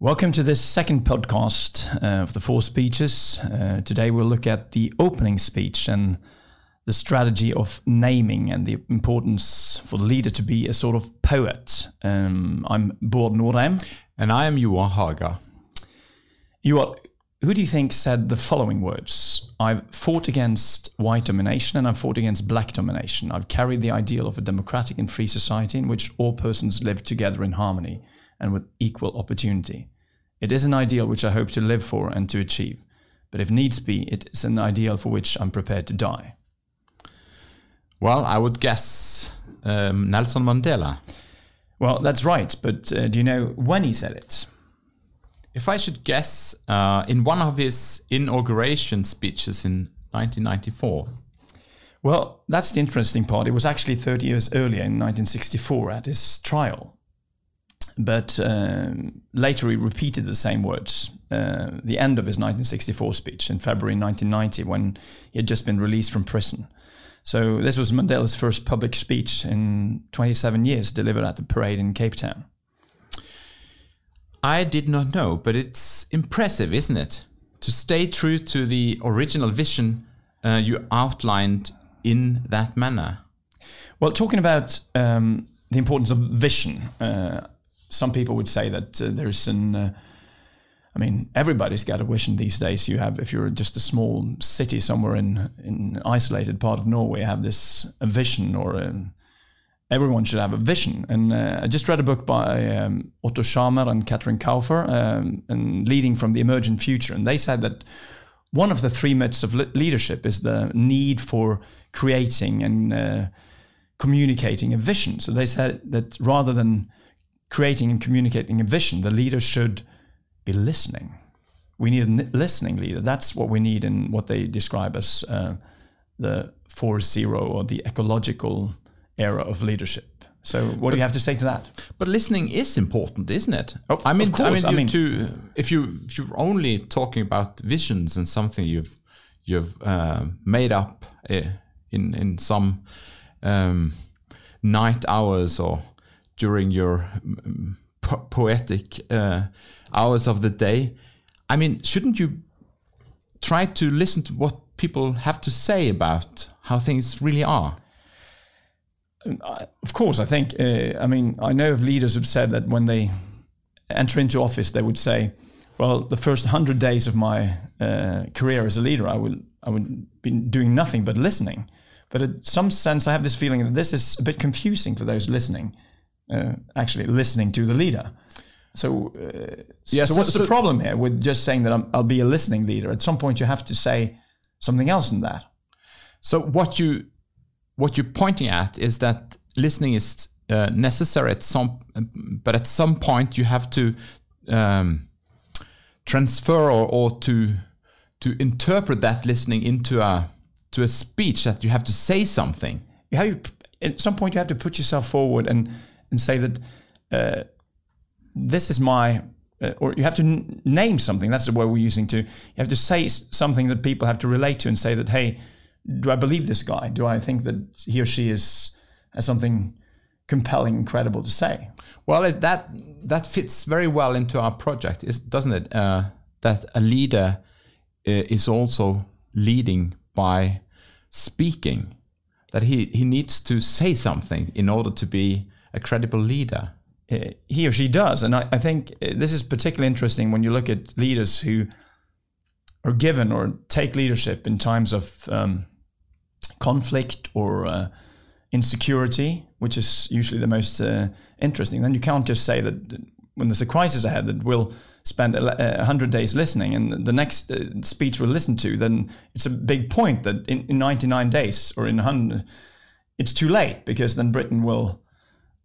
Welcome to this second podcast uh, of the four speeches. Uh, today we'll look at the opening speech and the strategy of naming and the importance for the leader to be a sort of poet. Um, I'm Bård Nordheim. And I am Joar Haga. Joar, who do you think said the following words? I've fought against white domination and I've fought against black domination. I've carried the ideal of a democratic and free society in which all persons live together in harmony and with equal opportunity. It is an ideal which I hope to live for and to achieve, but if needs be, it is an ideal for which I'm prepared to die. Well, I would guess um, Nelson Mandela. Well, that's right, but uh, do you know when he said it? If I should guess, uh, in one of his inauguration speeches in 1994. Well, that's the interesting part. It was actually 30 years earlier in 1964 at his trial but um, later he repeated the same words. Uh, the end of his 1964 speech in February 1990, when he had just been released from prison. So this was Mandela's first public speech in 27 years, delivered at the parade in Cape Town. I did not know, but it's impressive, isn't it? To stay true to the original vision uh, you outlined in that manner. Well, talking about um, the importance of vision, uh, some people would say that uh, there's an uh, I mean, everybody's got a vision these days. You have, if you're just a small city somewhere in in isolated part of Norway, have this vision, or a, um, everyone should have a vision. And uh, I just read a book by um, Otto Scharmer and Katrin Kauffer, um, and leading from the emergent future, and they said that one of the three myths of leadership is the need for creating and uh, communicating a vision. So they said that rather than creating and communicating a vision, the leader should be listening. We need a listening leader. That's what we need in what they describe as uh, the 4.0 or the ecological era of leadership. So, what but, do you have to say to that? But listening is important, isn't it? Of, I mean, of course. I mean, I mean to, if you if you're only talking about visions and something you've you've uh, made up uh, in in some um, night hours or during your um, po poetic uh, hours of the day. I mean, shouldn't you try to listen to what people have to say about how things really are? Um, of course, I think. Uh, I mean, I know of leaders who've said that when they enter into office, they would say, "Well, the first hundred days of my uh, career as a leader, I would I would be doing nothing but listening." But in some sense, I have this feeling that this is a bit confusing for those listening uh, actually listening to the leader. So, uh, yeah, so, so what's so, the problem here with just saying that i will be a listening leader? At some point, you have to say something else than that. So what you what you're pointing at is that listening is uh, necessary at some, but at some point you have to um, transfer or, or to to interpret that listening into a to a speech that you have to say something. You have, at some point you have to put yourself forward and and say that uh, this is my uh, or you have to n- name something. That's the word we're using to you have to say something that people have to relate to and say that hey do i believe this guy? Do i think that he or she is has something compelling incredible to say? Well it, that that fits very well into our project doesn't it? Uh, that a leader uh, is also leading by speaking. That he, he needs to say something in order to be a credible leader? Uh, he or she does. And I, I, think uh, this is particularly interesting when you look at leaders who are given or take leadership in times of um, conflict or uh, insecurity, which is usually the most uh, interesting. Then you can't just say that when there's a crisis ahead that we'll spend 100 days listening and the next uh, speech we'll listen to, then it's a big point that in, in 99 days or in 100, it's too late because then Britain will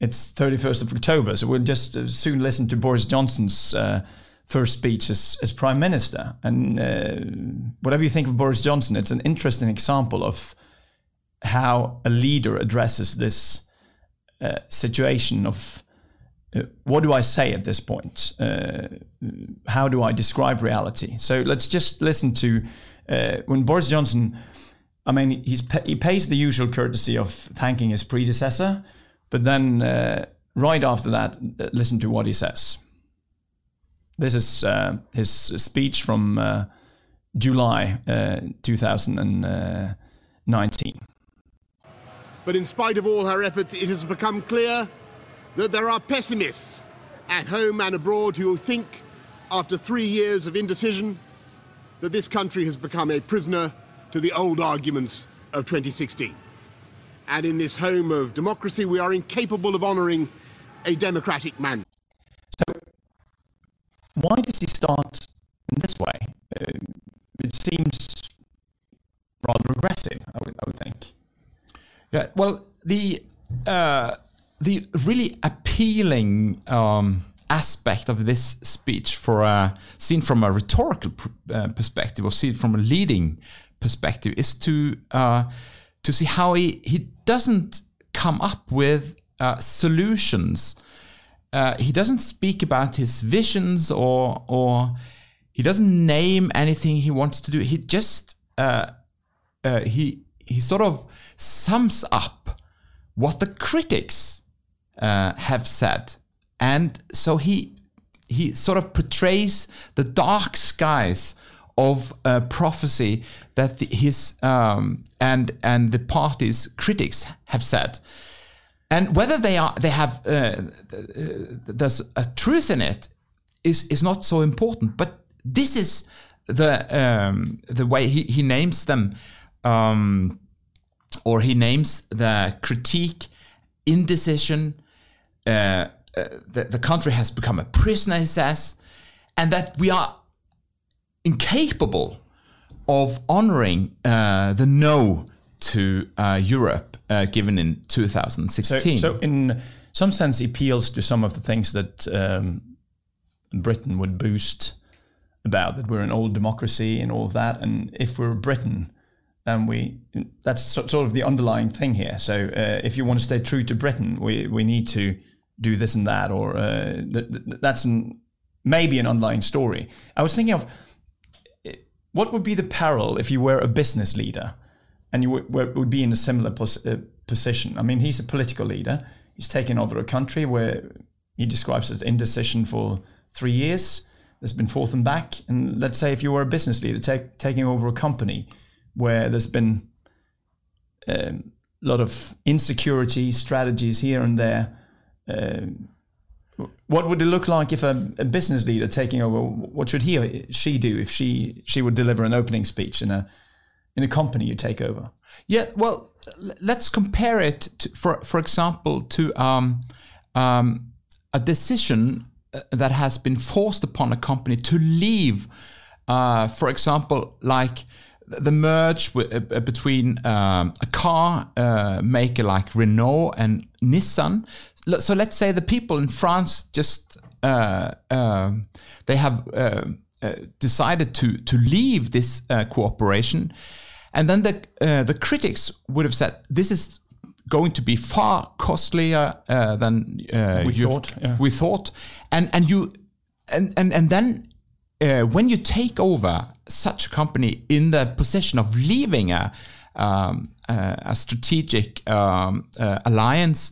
it's 31st of October, so we'll just uh, soon listen to Boris Johnson's uh, first speech as, as Prime Minister. And uh, whatever you think of Boris Johnson, it's an interesting example of how a leader addresses this uh, situation of uh, what do I say at this point? Uh, how do I describe reality? So let's just listen to when Boris Johnson. I mean, he's he pays the usual courtesy of thanking his predecessor, but then uh, right after that, uh, listen to what he says. this is uh, his speech from uh, July uh, 2019. But in spite of all her efforts, it has become clear that there are pessimists at home and abroad who think, after three years of indecision, that this country has become a prisoner to the old arguments of 2016. And in this home of democracy, we are incapable of honouring a democratic man. So, why does he start in this way? Uh, it seems rather aggressive, I would, I would think. Yeah, well, the uh, the really appealing um, aspect of this speech, for a, seen from a rhetorical pr- uh, perspective or seen from a leading perspective, is to uh, to see how he he doesn't come up with uh, solutions. Uh, he doesn't speak about his visions or or he doesn't name anything he wants to do. He just uh, he he sort of sums up what the critics uh, have said, and so he he sort of portrays the dark skies of uh, prophecy that the, his um, and and the party's critics have said, and whether they are they have uh, there's a truth in it is is not so important, but this is the um, the way he, he names them um, or he names the critique, indecision. Uh, uh, the, the country has become a prisoner, he says, and that we are incapable of honoring uh, the no to uh, Europe uh, given in 2016. So, so, in some sense, it appeals to some of the things that um, Britain would boost about that we're an old democracy and all of that. And if we're Britain, then we that's sort of the underlying thing here. So uh, if you want to stay true to Britain, we we need to do this and that, or uh, th- th- that's an, maybe an underlying story. I was thinking of what would be the peril if you were a business leader and you would, would be in a similar pos- uh, position. I mean, he's a political leader. He's taken over a country where he describes it indecision for three years. There's been forth and back. And let's say if you were a business leader take, taking over a company where there's been a um, lot of insecurity strategies here and there. Um, what would it look like if a, a, business leader taking over? What should he or she do if she she would deliver an opening speech in a in a company you take over? Yeah, well, let's compare it to, for for example to um, um, a decision uh, that has been forced upon a company to leave. Uh, for example, like the merge uh, between um, a car uh, maker like Renault and Nissan. So let's say the people in France just uh, um, they have uh, uh, decided to to leave this uh, cooperation, and then the the critics would have said this is going to be far costlier than we thought. Yeah. We thought, and and you and and and then when you take over such a company in the position of leaving a, um, a, a strategic um, uh, alliance,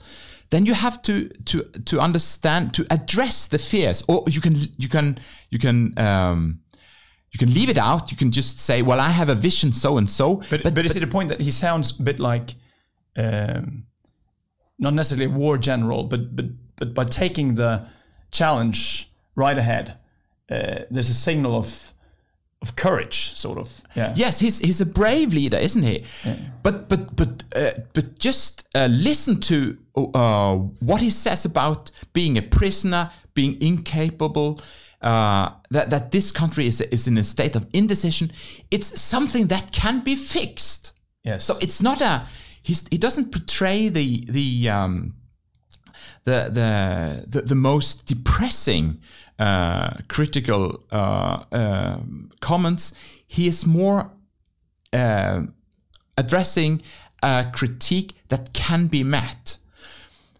then you have to to to understand to address the fears, or you can you can you can. Um, you can leave it out. You can just say, "Well, I have a vision, so and so." But, but, but is it a point that he sounds a bit like, um, not necessarily a war general, but but but by taking the challenge right ahead, uh, there's a signal of of courage, sort of. Yeah. Yes, he's he's a brave leader, isn't he? Yeah. But but but uh, but just uh, listen to uh, what he says about being a prisoner, being incapable. Uh, that that this country is is in a state of indecision. It's something that can be fixed. Yes. So it's not a. He's, he doesn't portray the the um, the, the the the most depressing uh, critical uh, um, comments, he is more uh, addressing a critique that can be met.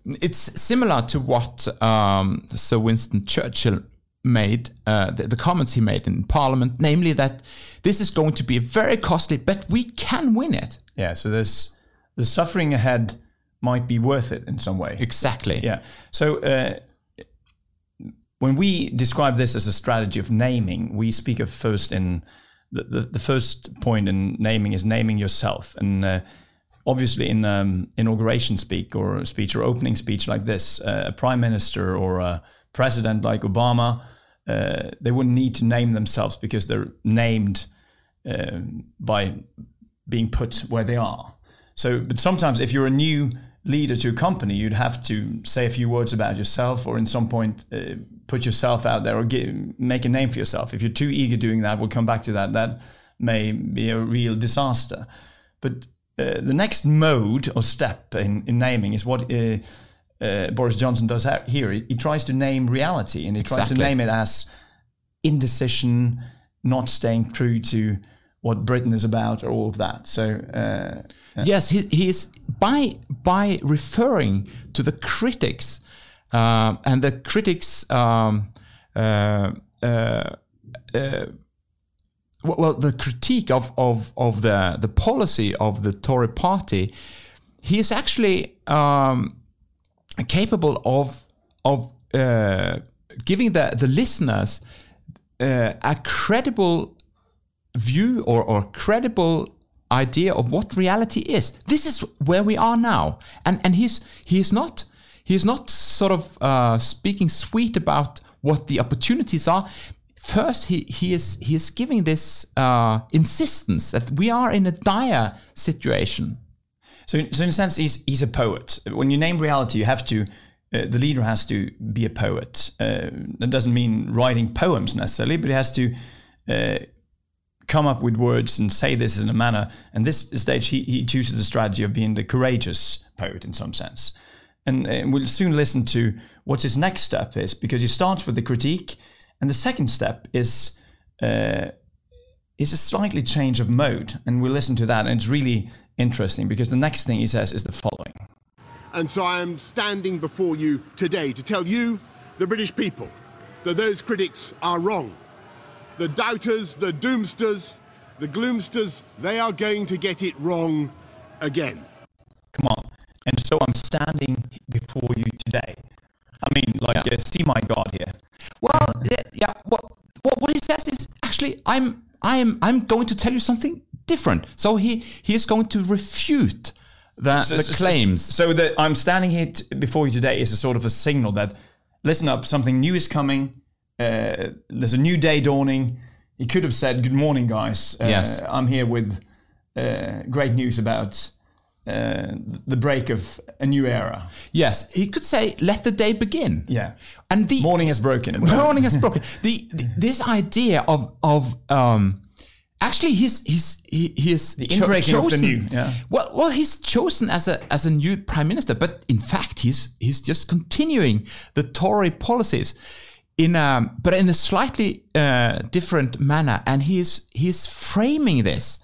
It's similar to what um, Sir Winston Churchill made, uh, the, the, comments he made in Parliament, namely that this is going to be very costly, but we can win it. Yeah, so there's the suffering ahead might be worth it in some way. Exactly. Yeah. So uh, when we describe this as a strategy of naming, we speak of first in the, the, the first point in naming is naming yourself. And uh, obviously, in um, inauguration speak or speech or opening speech like this, uh, a prime minister or a president like Obama, uh, they wouldn't need to name themselves because they're named uh, by being put where they are. So, but sometimes if you're a new leader to a company, you'd have to say a few words about yourself, or in some point uh, put yourself out there, or get, make a name for yourself. If you're too eager doing that, we'll come back to that. That may be a real disaster. But uh, the next mode or step in, in naming is what uh, uh Boris Johnson does here. He, he, tries to name reality, and he tries to name it as indecision, not staying true to what Britain is about, or all of that. So uh, yeah. Yes, he, he is by by referring to the critics, uh, and the critics. Um, uh, uh, uh well, the critique of, of, of the, the policy of the Tory party, he is actually um, capable of of uh, giving the, the listeners uh, a credible view or, or credible idea of what reality is. This is where we are now, and and he's he's not he's not sort of uh, speaking sweet about what the opportunities are. First, he, he is he is giving this uh, insistence that we are in a dire situation. So, so in a sense, he's he's a poet. When you name reality, you have to. Uh, the leader has to be a poet. Uh, that doesn't mean writing poems necessarily, but he has to uh, come up with words and say this in a manner. And this stage, he, he chooses the strategy of being the courageous poet in some sense. And, and we'll soon listen to what his next step is, because he starts with the critique, and the second step is uh, is a slightly change of mode, and we'll listen to that. And it's really interesting because the next thing he says is the following. And so I am standing before you today to tell you, the British people, that those critics are wrong the doubters, the doomsters, the gloomsters, they are going to get it wrong again. Come on. And so I'm standing before you today. I mean, like, yeah. uh, see my God here. Well, yeah, yeah. Well, what, what he says is actually, I'm, I'm, I'm going to tell you something different. So he, he is going to refute that so, the so, claims. So, so that I'm standing here t- before you today is a sort of a signal that, listen up, something new is coming uh, there's a new day dawning. He could have said, "Good morning, guys. Uh, yes, I'm here with uh, great news about uh, the break of a new era." Yes, he could say, "Let the day begin." Yeah, and the morning has broken. Morning has broken. the, the, this idea of of um, actually he's he's he, he is the inbreaking cho- chosen, of the new. Yeah. Well, well, he's chosen as a as a new prime minister, but in fact, he's he's just continuing the Tory policies in a but in a slightly uh, different manner, and he's he's framing this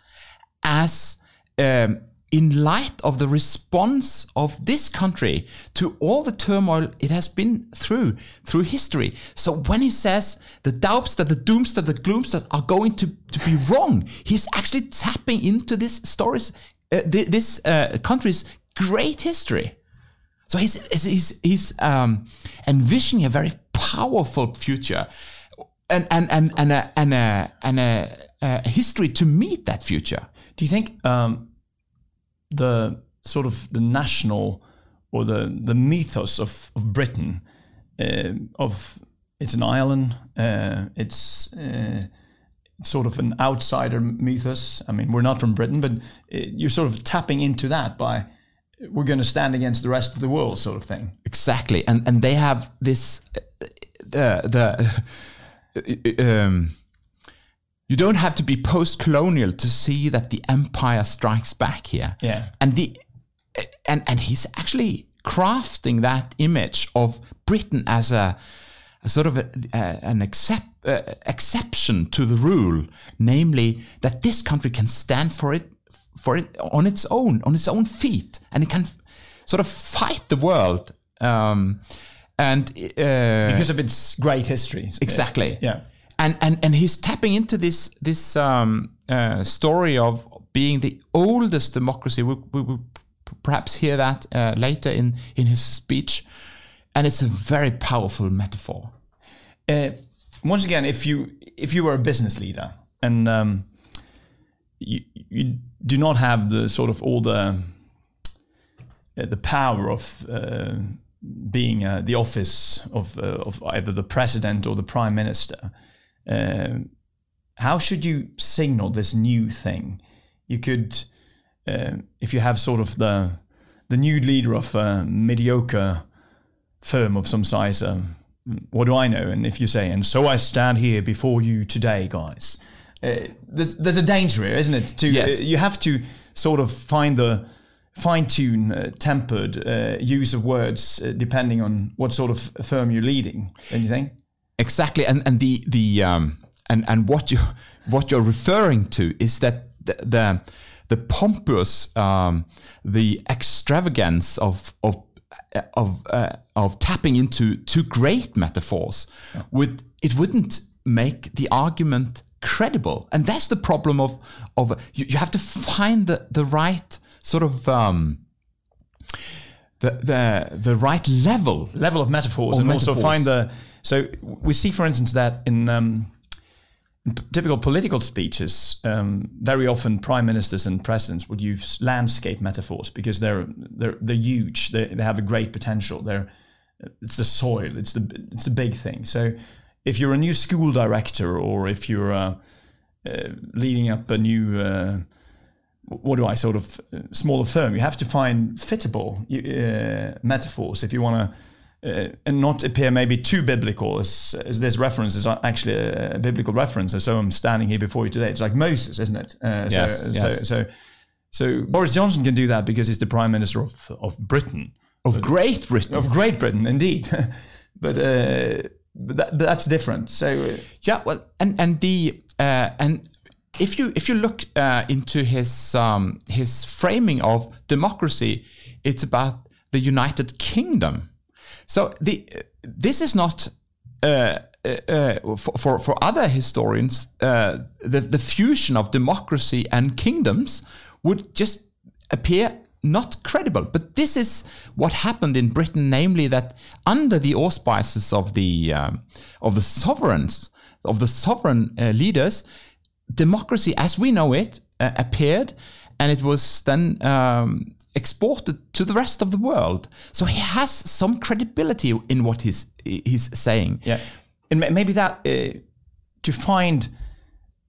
as um, in light of the response of this country to all the turmoil it has been through through history. So when he says the doubts that the dooms that the glooms that are going to, to be wrong, he's actually tapping into this story's uh, this uh, country's great history. So he's he's he's um, envisioning a very powerful future and and and and a, and a, and a, a history to meet that future. Do you think um, the sort of the national or the the mythos of of Britain uh, of it's an island, uh, it's uh, sort of an outsider mythos. I mean, we're not from Britain, but uh, you're sort of tapping into that by we're going to stand against the rest of the world, sort of thing. Exactly, and and they have this the the um, you don't have to be post-colonial to see that the empire strikes back here. Yeah, and the and and he's actually crafting that image of Britain as a, a sort of a, a, an accept, uh, exception to the rule, namely that this country can stand for it for it on its own, on its own feet, and it can sort of fight the world. Um, and uh, because of its great history, exactly. Yeah, and and and he's tapping into this this um, uh, story of being the oldest democracy. We, we will perhaps hear that uh, later in in his speech, and it's a very powerful metaphor. uh, once again, if you if you were a business leader and um, you, you do not have the sort of all the uh, the power of uh, being uh, the office of uh, of either the president or the prime minister, uh, how should you signal this new thing? You could, uh, if you have sort of the the new leader of a mediocre firm of some size. Um, what do I know? And if you say, and so I stand here before you today, guys, uh, there's, there's a danger here, isn't it? To Yes. uh, you have to sort of find the fine tune, uh, tempered uh, use of words uh, depending on what sort of firm you're leading. Don't you think? Exactly, and and the the um, and and what you what you're referring to is that the the, the pompous, um, the extravagance of of of uh, of tapping into too great metaphors would it wouldn't make the argument credible, and that's the problem of of you, you have to find the the right sort of um, the the the right level. Level of metaphors and also find the so we see for instance that in, um, typical political speeches um, very often prime ministers and presidents would use landscape metaphors because they're they're they're huge. They, they have a great potential. They're it's the soil. It's the it's the big thing. So if you're a new school director or if you're uh, uh, leading up a new uh, what do I sort of uh, smaller firm, you have to find fittable uh, metaphors if you want to, uh, and not appear maybe too biblical, as, as this reference is actually a, biblical reference. And so I'm standing here before you today. It's like Moses, isn't it? Uh, Yes, so, yes. So, so, so Boris Johnson can do that because he's the prime minister of of Britain, of Great Britain. of Great Britain, indeed. but uh, but, that, that's different. So uh, Yeah, well, and and the uh, and if you if you look uh, into his um, his framing of democracy, it's about the United Kingdom. So the this is not. Uh, uh, uh, for, for for other historians, uh, the the fusion of democracy and kingdoms would just appear not credible. But this is what happened in Britain, namely that under the auspices of the um, of the sovereigns of the sovereign uh, leaders, democracy as we know it uh, appeared, and it was then um, exported to the rest of the world. So he has some credibility in what he's he's saying. Yeah, and maybe that uh, to find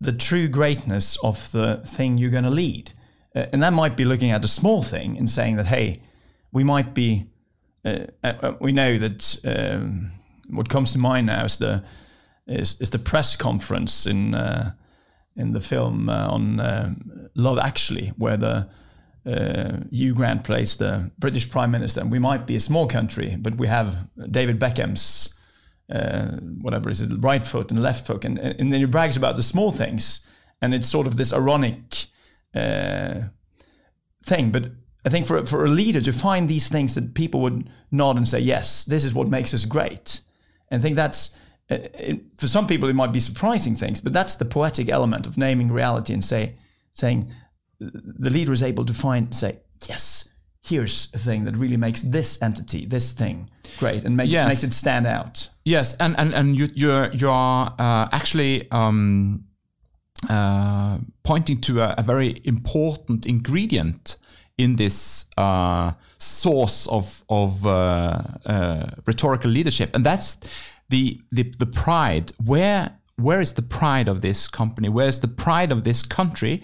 the true greatness of the thing you're going to lead, and that might be looking at a small thing and saying that, hey, we might be. Uh, uh, we know that um, what comes to mind now is the is, is the press conference in uh, in the film uh, on Love Actually, where the uh, Hugh Grant plays the British Prime Minister. And we might be a small country, but we have David Beckham's uh, whatever is it, right foot and left foot, and and then he brags about the small things, and it's sort of this ironic uh, thing. But I think for for a leader to find these things that people would nod and say, yes, this is what makes us great, and I think that's. uh, it, for some people, it might be surprising things, but that's the poetic element of naming reality and say, saying, the leader is able to find, say, yes, here's a thing that really makes this entity, this thing, great, and make, Yes. makes it stand out. Yes, and and and you you're you're uh, actually um, uh, pointing to a, a very important ingredient in this uh, source of of uh, uh, rhetorical leadership, and that's the, the the pride. Where where is the pride of this company? Where is the pride of this country?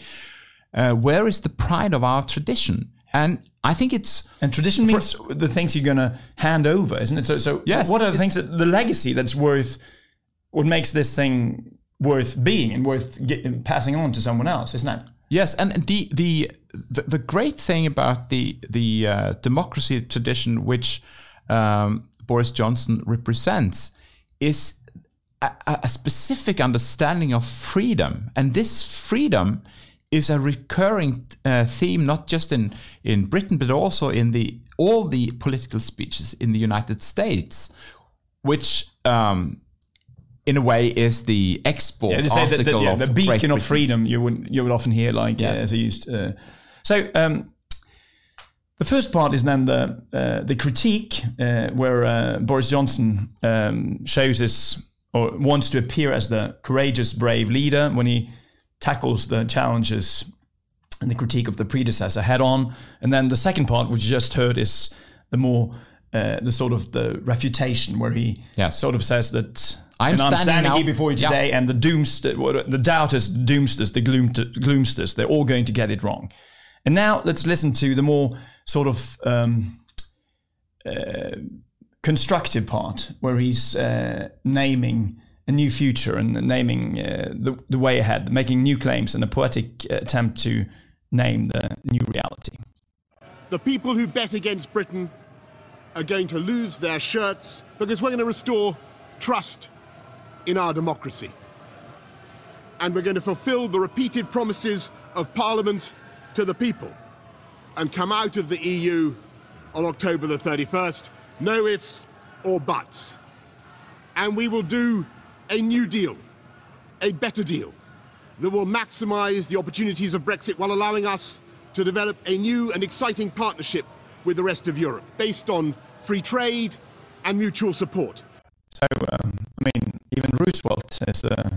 Uh, where is the pride of our tradition? And I think it's And tradition means the things you're going to hand over, isn't it? So, so Yes, what are the things that the legacy that's worth, what makes this thing worth being and worth passing on to someone else, isn't it? Yes, and the the the, the great thing about the the uh, democracy tradition which um, Boris Johnson represents is a, a a specific understanding of freedom, and this freedom is a recurring uh, theme not just in in Britain but also in the all the political speeches in the United States, which. Um, in a way, is the export Yeah, they say that, article that, yeah, of the beacon of freedom you would you would often hear like Yes. uh, as I used. Uh, so um, the first part is then the uh, the critique uh, where uh, Boris Johnson um, shows us or wants to appear as the courageous, brave leader when he tackles the challenges and the critique of the predecessor head on. And then the second part, which you just heard, is the more uh, the sort of the refutation, where he Yes. sort of says that I'm and I'm standing standing here before you Yeah. today, and the doomster, the doubters, the doomsters, the gloom, gloomsters, they're all going to get it wrong. And now let's listen to the more sort of um, uh, constructive part, where he's uh, naming a new future and naming uh, the, the way ahead, making new claims and a poetic attempt to name the new reality. The people who bet against Britain are going to lose their shirts because we're going to restore trust in our democracy. And we're going to fulfill the repeated promises of Parliament to the people and come out of the EU on October the 31st. No ifs or buts. And we will do a new deal, a better deal that will maximize the opportunities of Brexit while allowing us to develop a new and exciting partnership with the rest of Europe based on free trade and mutual support. So, um, I mean, even Roosevelt is, uh,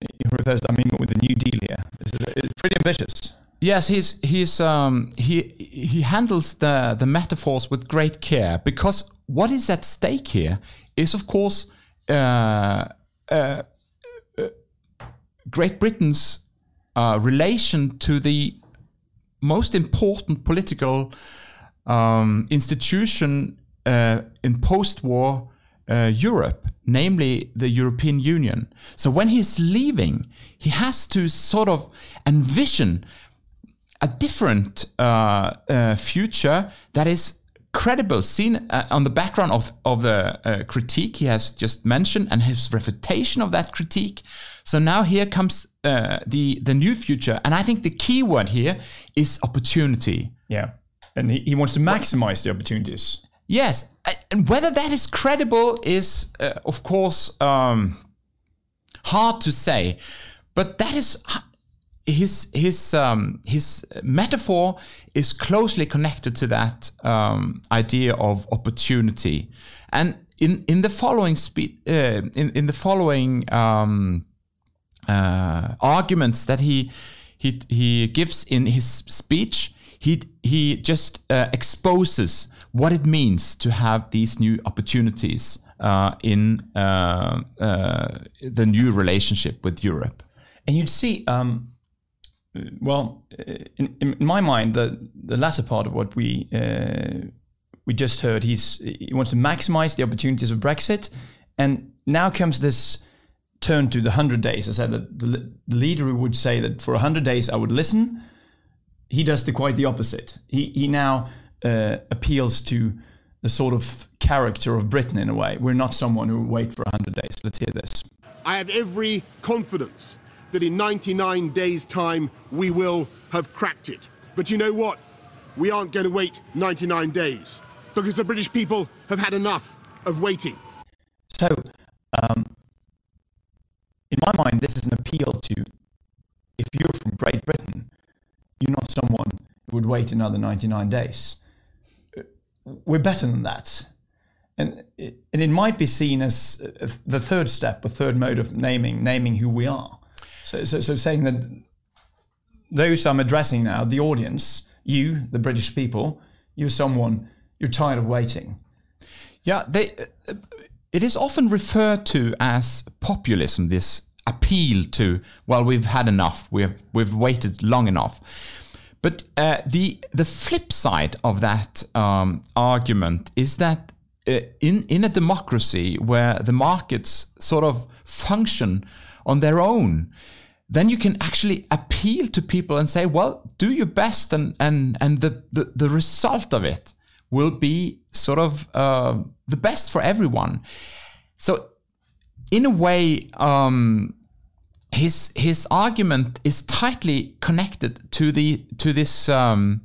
he refers, I mean, with the New Deal here, it's, it's pretty ambitious. Yes, he's he's um, he he handles the the metaphors with great care because what is at stake here is, of course, uh, uh, uh, Great Britain's uh, relation to the most important political um, institution uh, in post-war uh, Europe, namely the European Union. So when he's leaving, he has to sort of envision a different uh, uh, future that is credible, seen uh, on the background of, of the uh, critique he has just mentioned and his refutation of that critique. So now here comes uh, the the new future, and I think the key word here is opportunity. Yeah. And he, he wants to maximize the opportunities. Yes, and whether that is credible is, uh, of course, um, hard to say. But that is his his um, his metaphor is closely connected to that um, idea of opportunity. And in in the following spe- uh, in in the following um, uh, arguments that he he he gives in his speech, he he just uh, exposes what it means to have these new opportunities uh, in uh, uh, the new relationship with Europe. And you'd see, um, well, in, in my mind, the, the latter part of what we uh, we just heard, he's he wants to maximize the opportunities of Brexit, and now comes this turn to the hundred days. I said that the, the leader would say that for hundred days I would listen. He does the quite the opposite. He he now uh, appeals to the sort of character of Britain in a way. We're not someone who will wait for hundred days. Let's hear this. I have every confidence that in 99 days' time we will have cracked it. But you know what? We aren't going to wait 99 days because the British people have had enough of waiting. So, um, in my mind, this is an appeal to if you're from Great Britain, you're not someone who would wait another 99 days. We're better than that. And it, and it might be seen as uh, the third step, the third mode of naming, naming who we are. So, so, so saying that those I'm addressing now, the audience, you, the British people, you're someone, you're tired of waiting. Yeah, they. Uh, it is often referred to as populism. This appeal to well, we've had enough. We've we've waited long enough. But uh, the the flip side of that um, argument is that uh, in in a democracy where the markets sort of function on their own, then you can actually appeal to people and say, well, do your best, and and and the the, the result of it will be sort of uh, the best for everyone. So, in a way, um, his his argument is tightly connected to the to this um,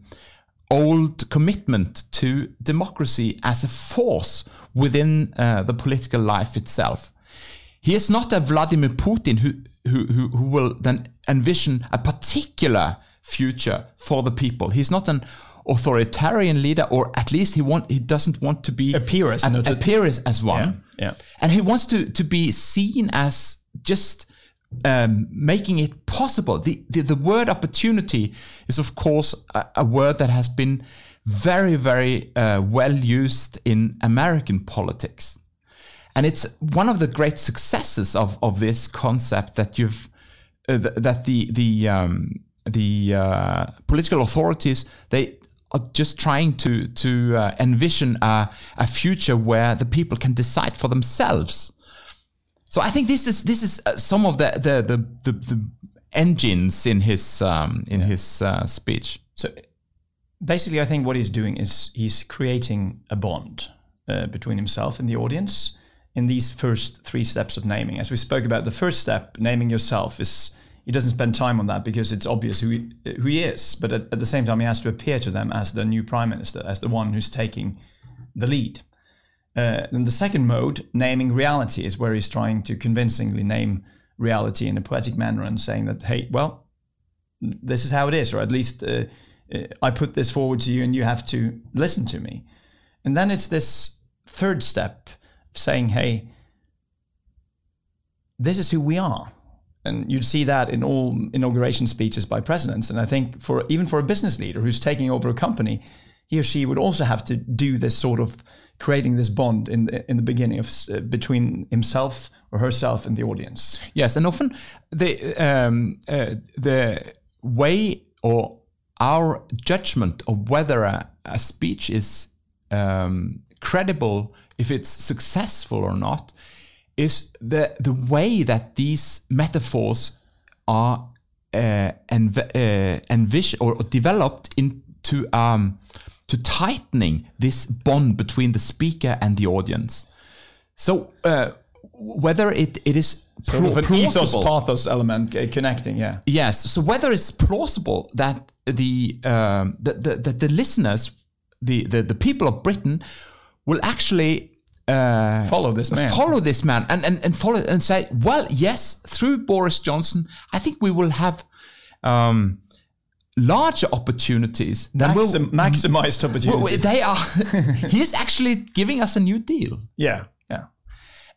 old commitment to democracy as a force within uh, the political life itself. He is not a Vladimir Putin who, who, who, who will then envision a particular future for the people. He's not an authoritarian leader, or at least he want he doesn't want to be Appear as author- appear as, as one. Yeah, yeah. and he wants to to be seen as just um, making it possible. The, the the word opportunity is of course a, a word that has been very very uh, well used in American politics, and it's one of the great successes of of this concept that you've uh, th- that the the um, the uh, political authorities they are just trying to to uh, envision a, a future where the people can decide for themselves. So I think this is this is uh, some of the the the, the, the engines in his um, in his uh, speech. So basically, I think what he's doing is he's creating a bond uh, between himself and the audience in these first three steps of naming. As we spoke about, the first step, naming yourself, is he doesn't spend time on that because it's obvious who he, who he is. But at, at the same time, he has to appear to them as the new prime minister, as the one who's taking the lead. Uh, then the second mode, naming reality, is where he's trying to convincingly name reality in a poetic manner and saying that, hey, well, this is how it is, or at least uh, uh, I put this forward to you and you have to listen to me. And then it's this third step of saying, hey, this is who we are. And you'd see that in all inauguration speeches by presidents. And I think for even for a business leader who's taking over a company, he or she would also have to do this sort of creating this bond in the, in the beginning of uh, between himself or herself and the audience. Yes, and often the um, uh, the way or our judgment of whether a, a speech is um, credible, if it's successful or not, is the the way that these metaphors are uh, env- uh, envisioned or developed into um, to tightening this bond between the speaker and the audience. So uh, whether it, it is Sort of an ethos plausible, pathos element uh, connecting, yeah. yes. So whether it's plausible that the um, that the, the, the listeners, the, the the people of Britain, will actually uh, Follow this man. follow this man and, and, and follow and say, well, yes, through Boris Johnson, I think we will have um, larger opportunities than Maxim, maximized opportunity. well, they are. he is actually giving us a new deal. Yeah, yeah.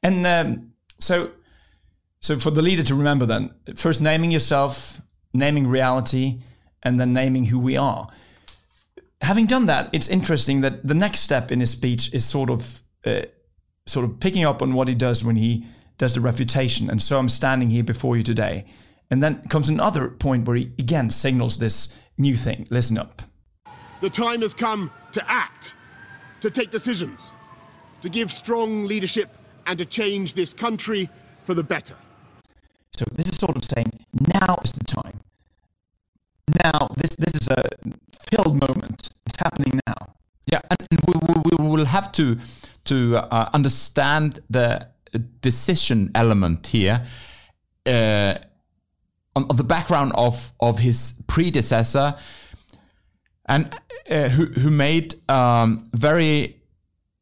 And um, so, so for the leader to remember, then first naming yourself, naming reality, and then naming who we are. Having done that, it's interesting that the next step in his speech is sort of, uh, sort of picking up on what he does when he does the refutation. And so I'm standing here before you today. And then comes another point where he again signals this new thing. Listen up. The time has come to act, to take decisions, to give strong leadership, and to change this country for the better. So this is sort of saying now is the time. Now this this is a filled moment. It's happening now. Yeah, and, and we, we, we will have to to uh, understand the decision element here uh, on, on the background of of his predecessor, and uh, who who made um, very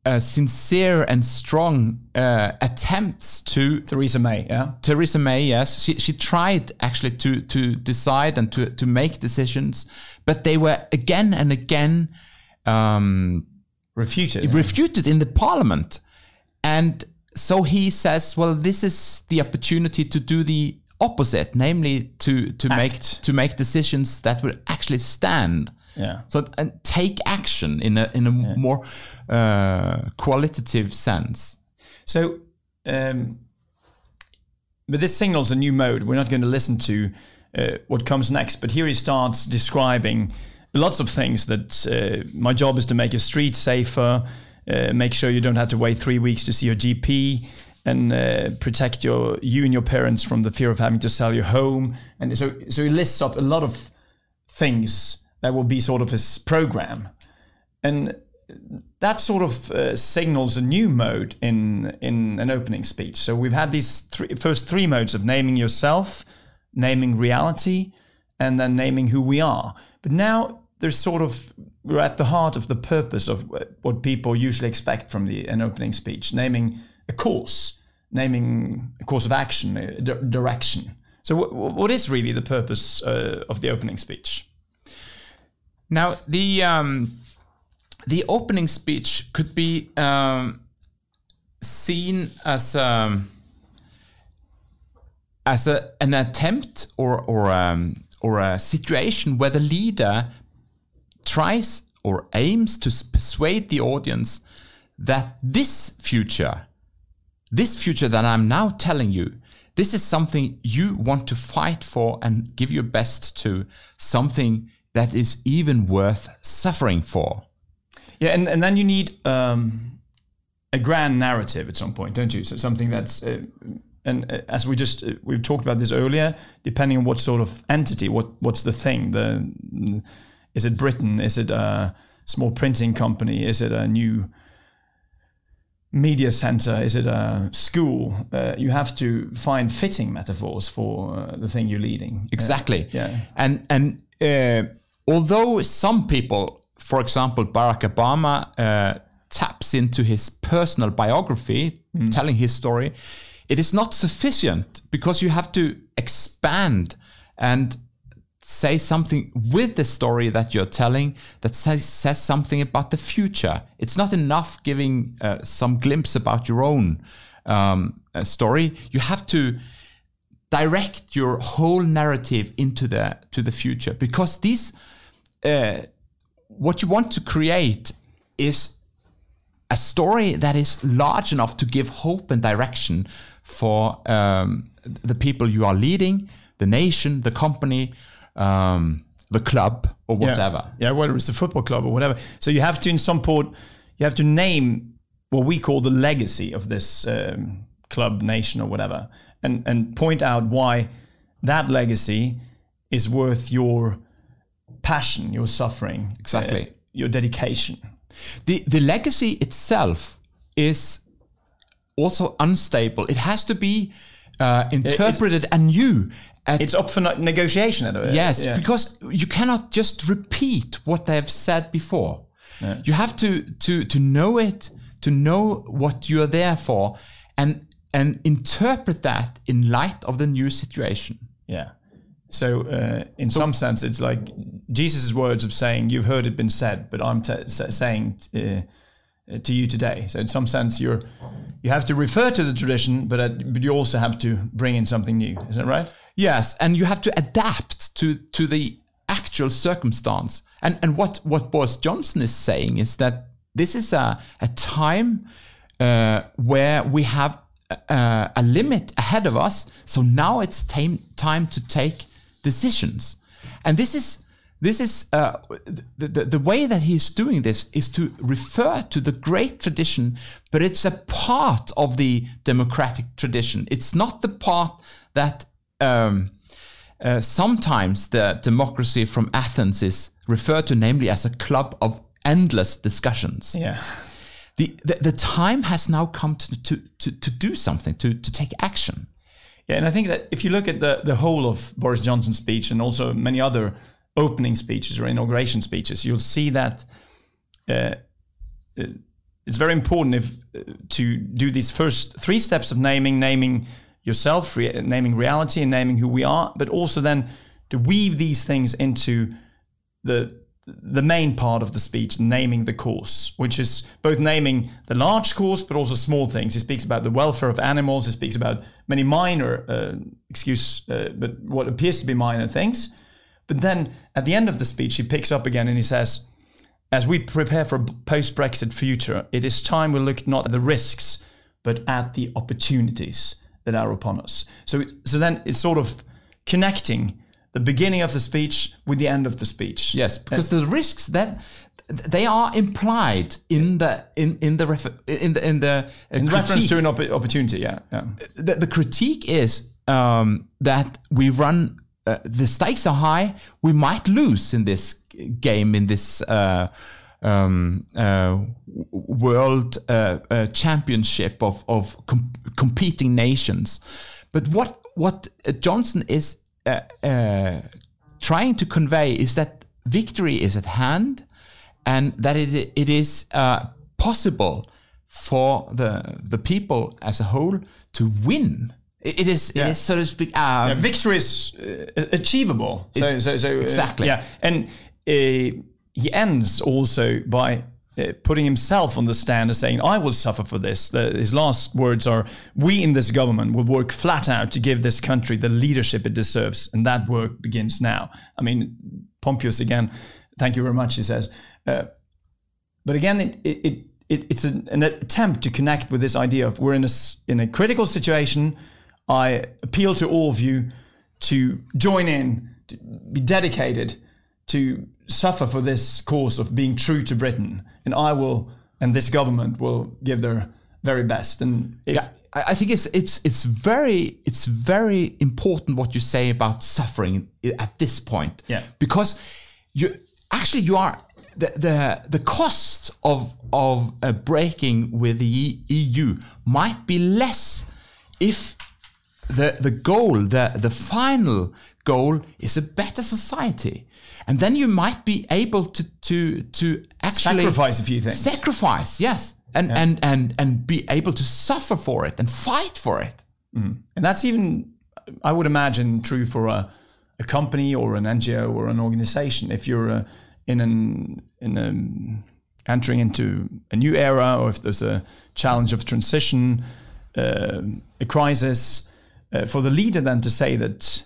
uh, sincere and strong uh, attempts to Theresa May, yeah. Theresa May, yes, she, she tried actually to to decide and to to make decisions, but they were again and again um, Refuted. refuted in the parliament. And so he says, well, this is the opportunity to do the opposite, namely to to make to make decisions that will actually stand. Yeah. So and take action in a in a more uh, qualitative sense. So, um, but this signals a new mode. We're not going to listen to uh, what comes next, but here he starts describing lots of things that uh, my job is to make your street safer, uh, make sure you don't have to wait three weeks to see your GP, and uh, protect your you and your parents from the fear of having to sell your home. And so, so he lists up a lot of things that will be sort of his program, and that sort of uh, signals a new mode in in an opening speech. So we've had these three, first three modes of naming yourself, naming reality, and then naming who we are. But now there's sort of we're at the heart of the purpose of what people usually expect from the an opening speech, naming a course, naming a course of action, direction. So what, what is really the purpose uh, of the opening speech? Now the um, the opening speech could be um, seen as um, as a, an attempt or or um, or a situation where the leader tries or aims to persuade the audience that this future, this future that I'm now telling you, this is something you want to fight for and give your best to, something that is even worth suffering for. Yeah, and, and then you need um, a grand narrative at some point, don't you? So something that's, uh, and uh, as we just uh, we've talked about this earlier, depending on what sort of entity, what what's the thing? The is it Britain? Is it a small printing company? Is it a new media center? Is it a school? Uh, you have to find fitting metaphors for uh, the thing you're leading. Exactly. Yeah. And and uh, although some people, for example, Barack Obama uh, taps into his personal biography, telling his story, it is not sufficient because you have to expand and say something with the story that you're telling that says, says something about the future. It's not enough giving uh, some glimpse about your own um, uh, story. You have to direct your whole narrative into the to the future because these uh, what you want to create is a story that is large enough to give hope and direction for um, the people you are leading, the nation, the company, um, the club, or whatever. Yeah. whether it's a football club or whatever. So you have to, in some port, you have to name what we call the legacy of this um, club, nation, or whatever, and and point out why that legacy is worth your passion, your suffering, Exactly. uh, your dedication. The the legacy itself is also unstable. It has to be uh, interpreted anew. It's up for negotiation. yes, yeah. because you cannot just repeat what they have said before. You have to to to know it, to know what you are there for, and and interpret that in light of the new situation. Yeah. So, uh, in some sense, it's like Jesus' words of saying, "You've heard it been said, but I'm t- saying uh, uh, to you today." So, in some sense, you're you have to refer to the tradition, but uh, but you also have to bring in something new. Is that right? Yes, and you have to adapt to to the actual circumstance. And and what what Boris Johnson is saying is that this is a a time uh, where we have a, a limit ahead of us. So now it's time time to take decisions, and this is. This is uh, the, the, the way that he's doing this is to refer to the great tradition, but it's a part of the democratic tradition. It's not the part that um, uh, sometimes the democracy from Athens is referred to, namely as a club of endless discussions. Yeah. The, the, the time has now come to, to, to, to do something, to, to take action. Yeah, and I think that if you look at the the whole of Boris Johnson's speech and also many other opening speeches or inauguration speeches, you'll see that uh, uh, it's very important if uh, to do these first three steps of naming, naming yourself, re- naming reality, and naming who we are, but also then to weave these things into the the main part of the speech, naming the course, which is both naming the large course but also small things. He speaks about the welfare of animals. He speaks about many minor, uh, excuse, uh, but what appears to be minor things. But then at the end of the speech, he picks up again and he says, as we prepare for a post Brexit future, it is time we look not at the risks, but at the opportunities that are upon us. So, so then it's sort of connecting the beginning of the speech with the end of the speech. Yes, because the risks that they are implied in the in in the refer, in the in the uh, In reference to an opp- opportunity, yeah, yeah. the, the critique is um, that we run uh, the stakes are high. We might lose in this game in this uh, um, uh, world uh, uh, championship of of com- competing nations. But what what uh, Johnson is uh, uh, trying to convey is that victory is at hand, and that it, it is uh, possible for the the people as a whole to win. It it is, it is so to speak. Um, Yeah, victory is uh, achievable. So, so, so uh, exactly. yeah, and uh, he ends also by uh, putting himself on the stand and saying, I will suffer for this. The, his last words are, We in this government will work flat out to give this country the leadership it deserves. And that work begins now. I mean, Pompeius again, thank you very much, he says. Uh, but again, it, it, it it's an, an, attempt to connect with this idea of we're in a, in a critical situation. I appeal to all of you to join in, to be dedicated, to suffer for this cause of being true to Britain, and I will, and this government will give their very best. And if, yeah. I think it's it's it's very it's very important what you say about suffering at this point. Yeah. Because you actually you are the the the cost of of uh, breaking with the EU might be less if the the goal the the final goal is a better society and then you might be able to to to actually sacrifice a few things. Sacrifice, yes, and yeah. and and and be able to suffer for it and fight for it. Mm. And that's even, I would imagine, true for a, a company or an NGO or an organization. If you're uh, in an in a, entering into a new era, or if there's a challenge of transition, uh, a crisis, uh, for the leader then to say that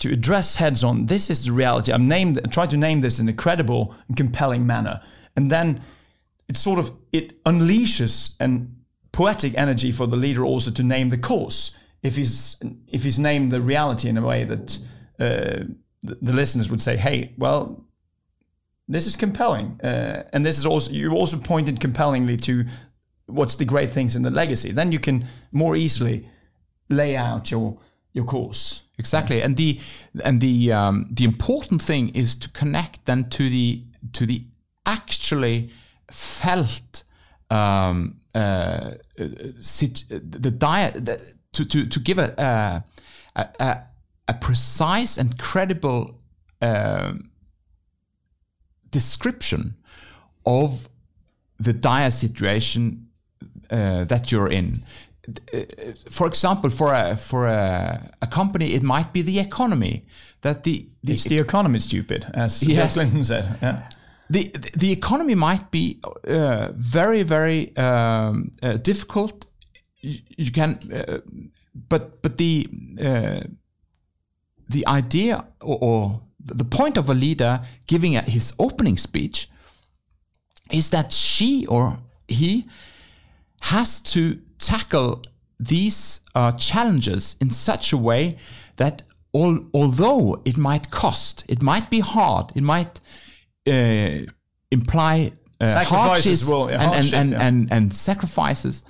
to address heads on this is the reality. I'm named try to name this in a credible and compelling manner. And then it sort of it unleashes an poetic energy for the leader also to name the cause. If he's if he's named the reality in a way that uh, the, the, listeners would say, "Hey, well, this is compelling," uh, and this is also you also pointed compellingly to what's the great things in the legacy. Then you can more easily lay out your your course. Exactly, and the and the um, the important thing is to connect then to the to the actually felt um, uh, the diet to, to to give a a, a, a precise and credible uh, description of the dire situation uh, that you're in for example, for a for a, a, company, it might be the economy that the, the it's the economy stupid, as yes. Bill Clinton said. Yeah. The the economy might be uh, very very um, uh, difficult. You, you can, uh, but but the uh, the idea or, or, the point of a leader giving a, his opening speech is that she or he has to tackle these uh, challenges in such a way that all, although it might cost, it might be hard, it might uh, imply uh, hardships will, yeah, and, hardship, and, and, yeah. and, and, sacrifices,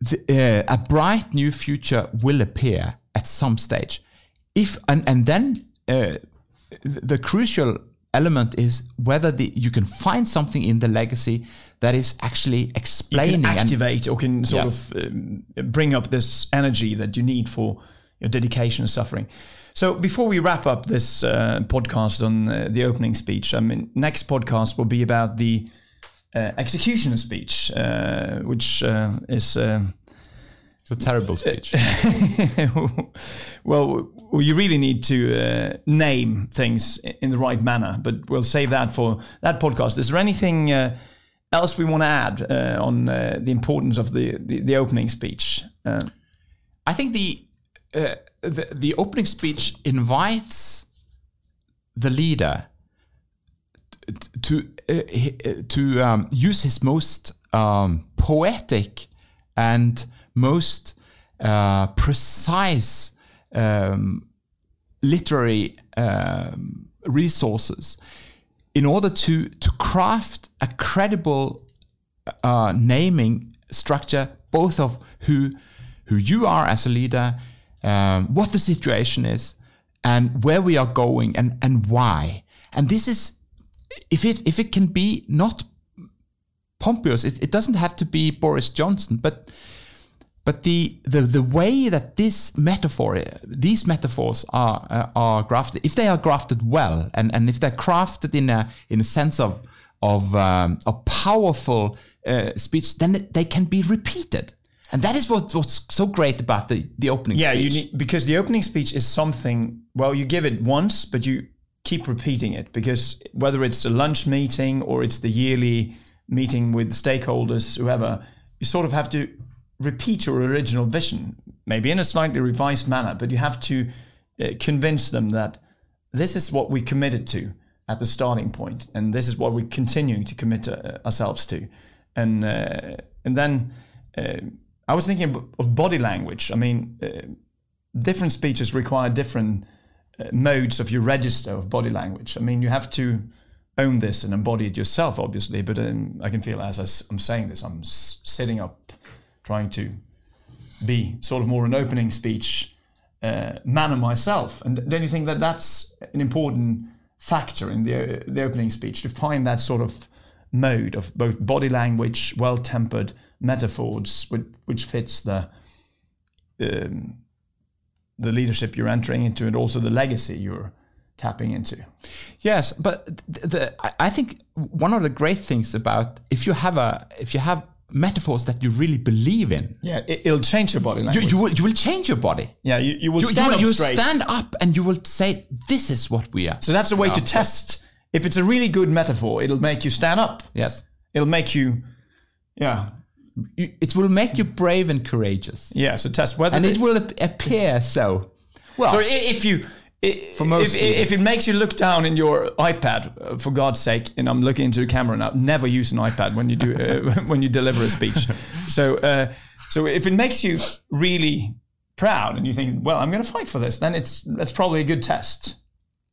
the, uh, a bright new future will appear at some stage. If and, and then uh, the crucial element is whether the, you can find something in the legacy that is actually explaining you can activate and, or can sort yes. of um, bring up this energy that you need for your dedication and suffering. So before we wrap up this uh, podcast on uh, the opening speech, I mean, next podcast will be about the uh, executioner speech, uh, which uh, is uh, it's a terrible speech. well, you really need to uh, name things in the right manner, but we'll save that for that podcast. Is there anything uh, else we want to add uh, on uh, the importance of the, the, the opening speech? Uh, I think the, uh, the, the opening speech invites the leader to to um, use his most um, poetic and most uh, precise um, literary um, resources in order to to craft a credible uh, naming structure, both of who who you are as a leader, um, what the situation is, and where we are going, and and why. And this is if it if it can be not Pompeius, it, it doesn't have to be Boris Johnson, but but the, the, the way that this metaphor, these metaphors are, uh, are grafted, if they are grafted well, and, and if they're crafted in a, in a sense of, of um, a powerful uh, speech, then they can be repeated. And that is what, what's so great about the, the opening yeah, speech. Yeah, because the opening speech is something, well, you give it once, but you keep repeating it because whether it's a lunch meeting or it's the yearly meeting with stakeholders, whoever, you sort of have to repeat your original vision, maybe in a slightly revised manner, but you have to uh, convince them that this is what we committed to at the starting point, and this is what we're continuing to commit uh, ourselves to, and uh, and then uh, I was thinking of body language. I mean, uh, different speeches require different modes of your register of body language. I mean, you have to own this and embody it yourself, obviously. But um, I can feel as I'm saying this, I'm sitting up, trying to be sort of more an opening speech uh, manner myself. And don't you think that that's an important factor in the the opening speech to find that sort of mode of both body language, well tempered metaphors, which, which fits the um, the leadership you're entering into, and also the legacy you're tapping into. Yes, but the, the I think one of the great things about if you have a if you have metaphors that you really believe in, Yeah, it, will change your body you, language. you will you will change your body. yeah, you, you will You, you stand will up you straight. stand up and you will say, "This is what we are." so that's a way to test. If it's a really good metaphor, it'll make you stand up. Yes, It'll make you, yeah, You- it will make you brave and courageous, yeah. So test whether and it, it will appear so. Well, So if you, if, if it makes you look down in your iPad, uh, for God's sake, and I'm looking into the camera now, never use an iPad when you do uh, when you deliver a speech. So uh, so if it makes you really proud and you think, well, I'm going to fight for this, then it's that's probably a good test.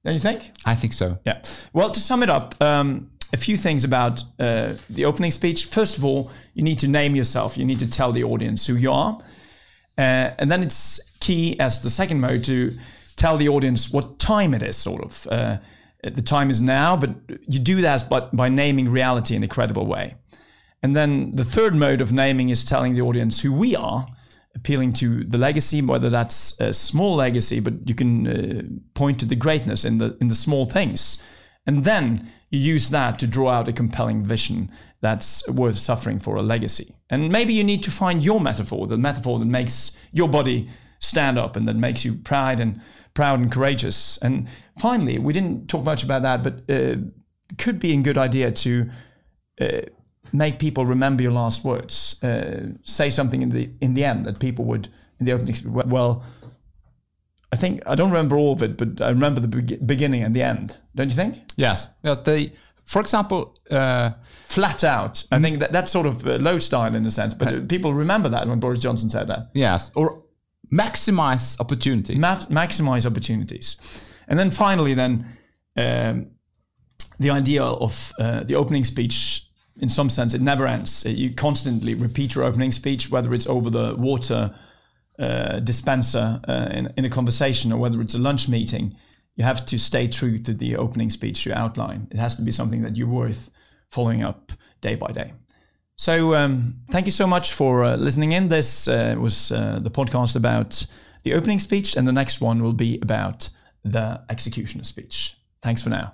Don't you think? I think so. Yeah. Well, to sum it up, um, a few things about uh, the opening speech. First of all, you need to name yourself. You need to tell the audience who you are. Uh, and then it's key as the second mode to tell the audience what time it is, sort of. Uh, the time is now, but you do that by, by naming reality in a credible way. And then the third mode of naming is telling the audience who we are, appealing to the legacy, whether that's a small legacy, but you can uh, point to the greatness in the in the small things. And then you use that to draw out a compelling vision that's worth suffering for a legacy. And maybe you need to find your metaphor, the metaphor that makes your body stand up and that makes you proud and proud and courageous. And finally, we didn't talk much about that, but uh, could be a good idea to uh, make people remember your last words. Uh, say something in the in the end that people would in the opening. Well, I think I don't remember all of it, but I remember the be- beginning and the end. Don't you think? Yes. Yeah, the, for example, uh, Flat out. I think that that's sort of uh, low style in a sense, but uh, people remember that when Boris Johnson said that. yes, or maximize opportunity. Ma- maximize opportunities, and then finally, then um, the idea of uh, the opening speech. In some sense, it never ends. You constantly repeat your opening speech, whether it's over the water uh, dispenser uh, in, in a conversation or whether it's a lunch meeting. You have to stay true to the opening speech you outline. It has to be something that you're worth following up day by day. So, um, thank you so much for uh, listening in. This uh, was uh, the podcast about the opening speech, and the next one will be about the executioner speech. Thanks for now.